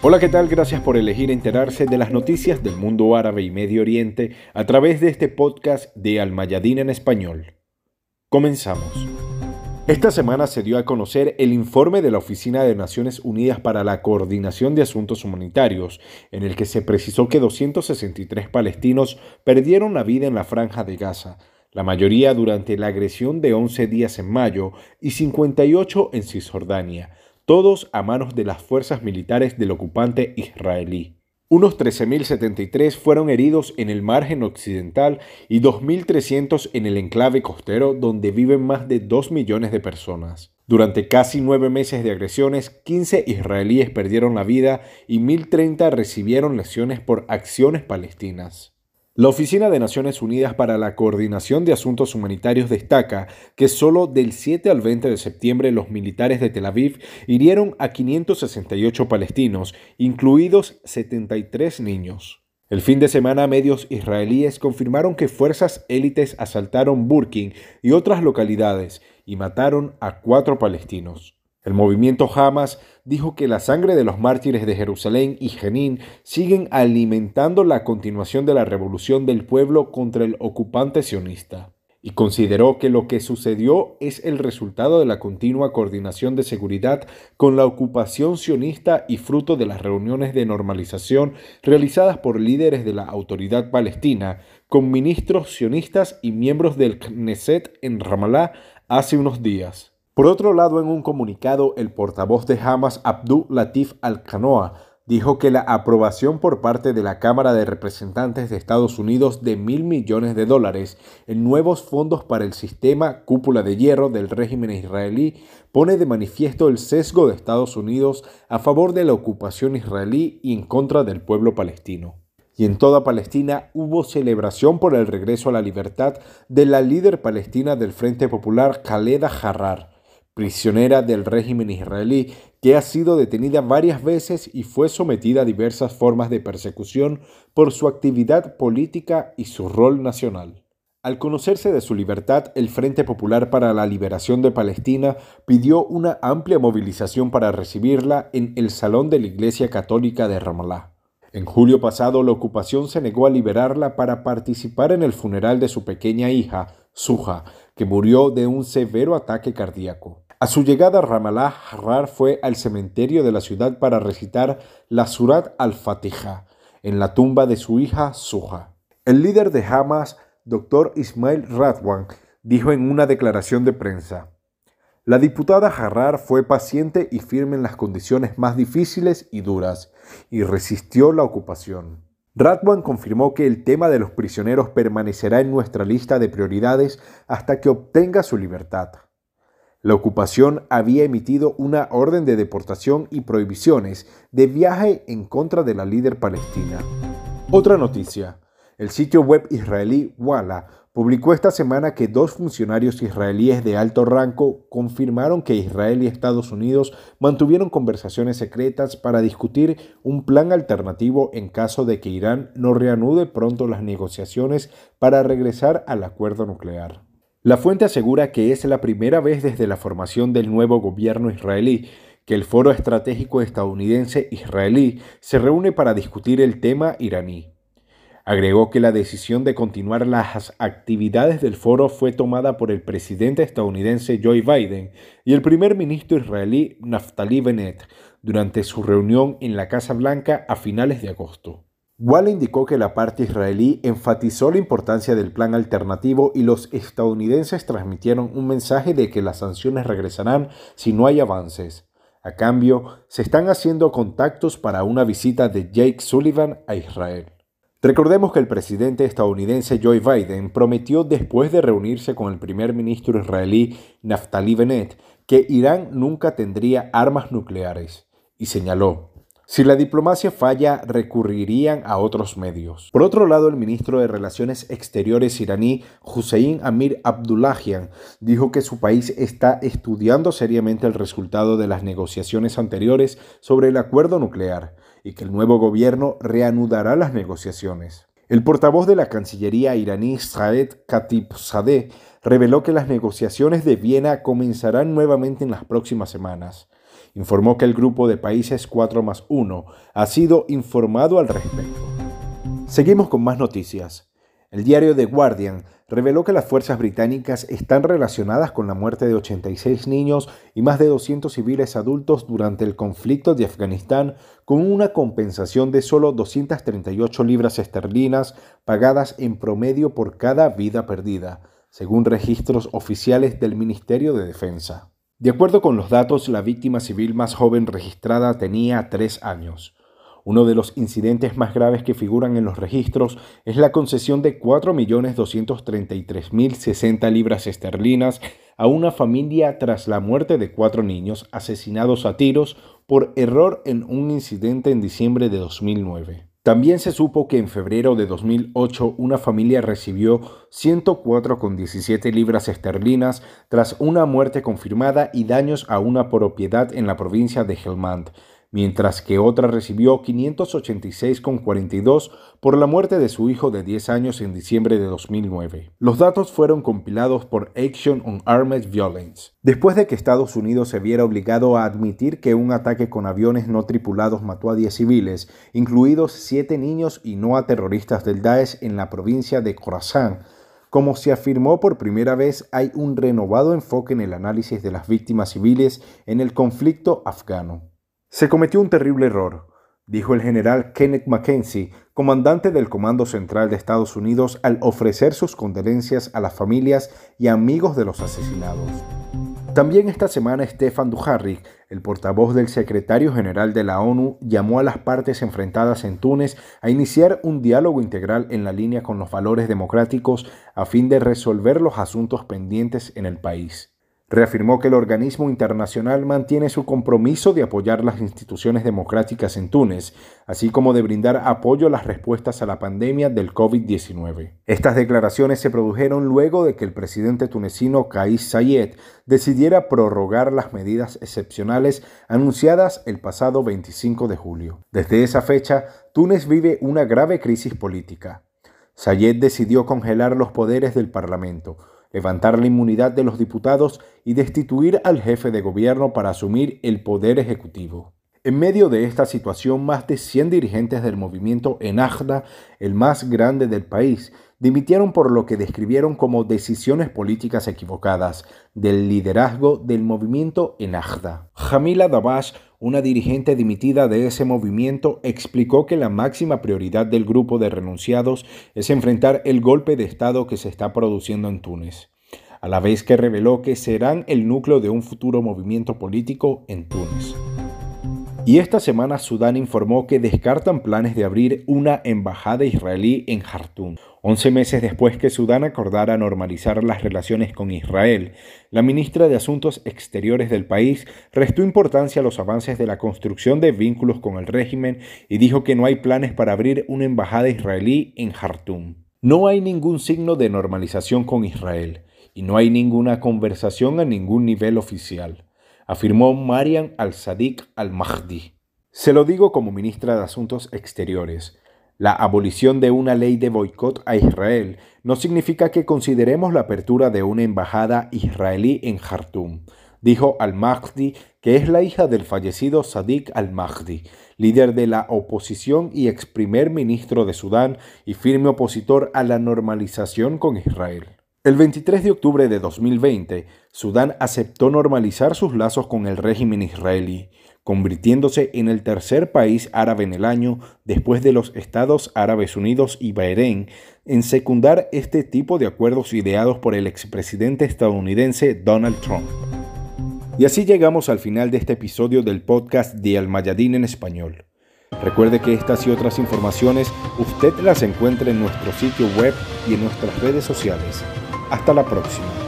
Hola, ¿qué tal? Gracias por elegir enterarse de las noticias del mundo árabe y Medio Oriente a través de este podcast de Almayadín en español. Comenzamos. Esta semana se dio a conocer el informe de la Oficina de Naciones Unidas para la Coordinación de Asuntos Humanitarios, en el que se precisó que 263 palestinos perdieron la vida en la franja de Gaza, la mayoría durante la agresión de 11 días en mayo y 58 en Cisjordania todos a manos de las fuerzas militares del ocupante israelí. Unos 13.073 fueron heridos en el margen occidental y 2.300 en el enclave costero donde viven más de 2 millones de personas. Durante casi nueve meses de agresiones, 15 israelíes perdieron la vida y 1.030 recibieron lesiones por acciones palestinas. La Oficina de Naciones Unidas para la Coordinación de Asuntos Humanitarios destaca que solo del 7 al 20 de septiembre los militares de Tel Aviv hirieron a 568 palestinos, incluidos 73 niños. El fin de semana medios israelíes confirmaron que fuerzas élites asaltaron Burkin y otras localidades y mataron a cuatro palestinos. El movimiento Hamas dijo que la sangre de los mártires de Jerusalén y Jenin siguen alimentando la continuación de la revolución del pueblo contra el ocupante sionista y consideró que lo que sucedió es el resultado de la continua coordinación de seguridad con la ocupación sionista y fruto de las reuniones de normalización realizadas por líderes de la autoridad palestina con ministros sionistas y miembros del Knesset en Ramallah hace unos días. Por otro lado, en un comunicado, el portavoz de Hamas, Abdul Latif Al-Qanoa, dijo que la aprobación por parte de la Cámara de Representantes de Estados Unidos de mil millones de dólares en nuevos fondos para el sistema cúpula de hierro del régimen israelí pone de manifiesto el sesgo de Estados Unidos a favor de la ocupación israelí y en contra del pueblo palestino. Y en toda Palestina hubo celebración por el regreso a la libertad de la líder palestina del Frente Popular, Khaleda Harrar prisionera del régimen israelí, que ha sido detenida varias veces y fue sometida a diversas formas de persecución por su actividad política y su rol nacional. Al conocerse de su libertad, el Frente Popular para la Liberación de Palestina pidió una amplia movilización para recibirla en el Salón de la Iglesia Católica de Ramallah. En julio pasado, la ocupación se negó a liberarla para participar en el funeral de su pequeña hija, Suja, que murió de un severo ataque cardíaco. A su llegada a Ramallah, Harrar fue al cementerio de la ciudad para recitar la Surat al-Fatiha en la tumba de su hija Suja. El líder de Hamas, Dr. Ismail Radwan, dijo en una declaración de prensa, la diputada Harrar fue paciente y firme en las condiciones más difíciles y duras, y resistió la ocupación. Radwan confirmó que el tema de los prisioneros permanecerá en nuestra lista de prioridades hasta que obtenga su libertad. La ocupación había emitido una orden de deportación y prohibiciones de viaje en contra de la líder palestina. Otra noticia. El sitio web israelí Walla publicó esta semana que dos funcionarios israelíes de alto rango confirmaron que Israel y Estados Unidos mantuvieron conversaciones secretas para discutir un plan alternativo en caso de que Irán no reanude pronto las negociaciones para regresar al acuerdo nuclear. La fuente asegura que es la primera vez desde la formación del nuevo gobierno israelí que el Foro Estratégico Estadounidense Israelí se reúne para discutir el tema iraní. Agregó que la decisión de continuar las actividades del foro fue tomada por el presidente estadounidense Joe Biden y el primer ministro israelí Naftali Bennett durante su reunión en la Casa Blanca a finales de agosto. Wall indicó que la parte israelí enfatizó la importancia del plan alternativo y los estadounidenses transmitieron un mensaje de que las sanciones regresarán si no hay avances. A cambio, se están haciendo contactos para una visita de Jake Sullivan a Israel. Recordemos que el presidente estadounidense Joe Biden prometió después de reunirse con el primer ministro israelí Naftali Bennett que Irán nunca tendría armas nucleares y señaló, si la diplomacia falla, recurrirían a otros medios. Por otro lado, el ministro de Relaciones Exteriores iraní, Hussein Amir Abdullahian, dijo que su país está estudiando seriamente el resultado de las negociaciones anteriores sobre el acuerdo nuclear y que el nuevo gobierno reanudará las negociaciones. El portavoz de la Cancillería iraní, Saed Sadeh, reveló que las negociaciones de Viena comenzarán nuevamente en las próximas semanas informó que el grupo de países 4 más 1 ha sido informado al respecto. Seguimos con más noticias. El diario The Guardian reveló que las fuerzas británicas están relacionadas con la muerte de 86 niños y más de 200 civiles adultos durante el conflicto de Afganistán con una compensación de solo 238 libras esterlinas pagadas en promedio por cada vida perdida, según registros oficiales del Ministerio de Defensa. De acuerdo con los datos, la víctima civil más joven registrada tenía tres años. Uno de los incidentes más graves que figuran en los registros es la concesión de 4.233.060 libras esterlinas a una familia tras la muerte de cuatro niños asesinados a tiros por error en un incidente en diciembre de 2009. También se supo que en febrero de 2008 una familia recibió 104,17 libras esterlinas tras una muerte confirmada y daños a una propiedad en la provincia de Helmand, mientras que otra recibió 586,42 por la muerte de su hijo de 10 años en diciembre de 2009. Los datos fueron compilados por Action on Armed Violence. Después de que Estados Unidos se viera obligado a admitir que un ataque con aviones no tripulados mató a 10 civiles, incluidos 7 niños y no a terroristas del Daesh en la provincia de Khorasan, como se afirmó por primera vez, hay un renovado enfoque en el análisis de las víctimas civiles en el conflicto afgano. Se cometió un terrible error, dijo el general Kenneth Mackenzie, comandante del Comando Central de Estados Unidos, al ofrecer sus condolencias a las familias y amigos de los asesinados. También esta semana Stefan Dujarric, el portavoz del secretario general de la ONU, llamó a las partes enfrentadas en Túnez a iniciar un diálogo integral en la línea con los valores democráticos a fin de resolver los asuntos pendientes en el país. Reafirmó que el organismo internacional mantiene su compromiso de apoyar las instituciones democráticas en Túnez, así como de brindar apoyo a las respuestas a la pandemia del COVID-19. Estas declaraciones se produjeron luego de que el presidente tunecino Kais Sayed decidiera prorrogar las medidas excepcionales anunciadas el pasado 25 de julio. Desde esa fecha, Túnez vive una grave crisis política. Sayed decidió congelar los poderes del Parlamento, levantar la inmunidad de los diputados y destituir al jefe de gobierno para asumir el poder ejecutivo. En medio de esta situación, más de 100 dirigentes del movimiento Ennahda, el más grande del país, dimitieron por lo que describieron como decisiones políticas equivocadas del liderazgo del movimiento Ennahda. Jamila Dabash, una dirigente dimitida de ese movimiento, explicó que la máxima prioridad del grupo de renunciados es enfrentar el golpe de Estado que se está produciendo en Túnez, a la vez que reveló que serán el núcleo de un futuro movimiento político en Túnez. Y esta semana Sudán informó que descartan planes de abrir una embajada israelí en Jartum. Once meses después que Sudán acordara normalizar las relaciones con Israel, la ministra de Asuntos Exteriores del país restó importancia a los avances de la construcción de vínculos con el régimen y dijo que no hay planes para abrir una embajada israelí en Jartum. No hay ningún signo de normalización con Israel y no hay ninguna conversación a ningún nivel oficial afirmó Mariam al-Sadiq al-Mahdi. Se lo digo como ministra de Asuntos Exteriores. La abolición de una ley de boicot a Israel no significa que consideremos la apertura de una embajada israelí en Jartum, dijo al-Mahdi, que es la hija del fallecido Sadiq al-Mahdi, líder de la oposición y ex primer ministro de Sudán y firme opositor a la normalización con Israel. El 23 de octubre de 2020, Sudán aceptó normalizar sus lazos con el régimen israelí, convirtiéndose en el tercer país árabe en el año después de los Estados Árabes Unidos y Bahrein en secundar este tipo de acuerdos ideados por el expresidente estadounidense Donald Trump. Y así llegamos al final de este episodio del podcast de Almayadín en español. Recuerde que estas y otras informaciones usted las encuentra en nuestro sitio web y en nuestras redes sociales. Hasta la próxima.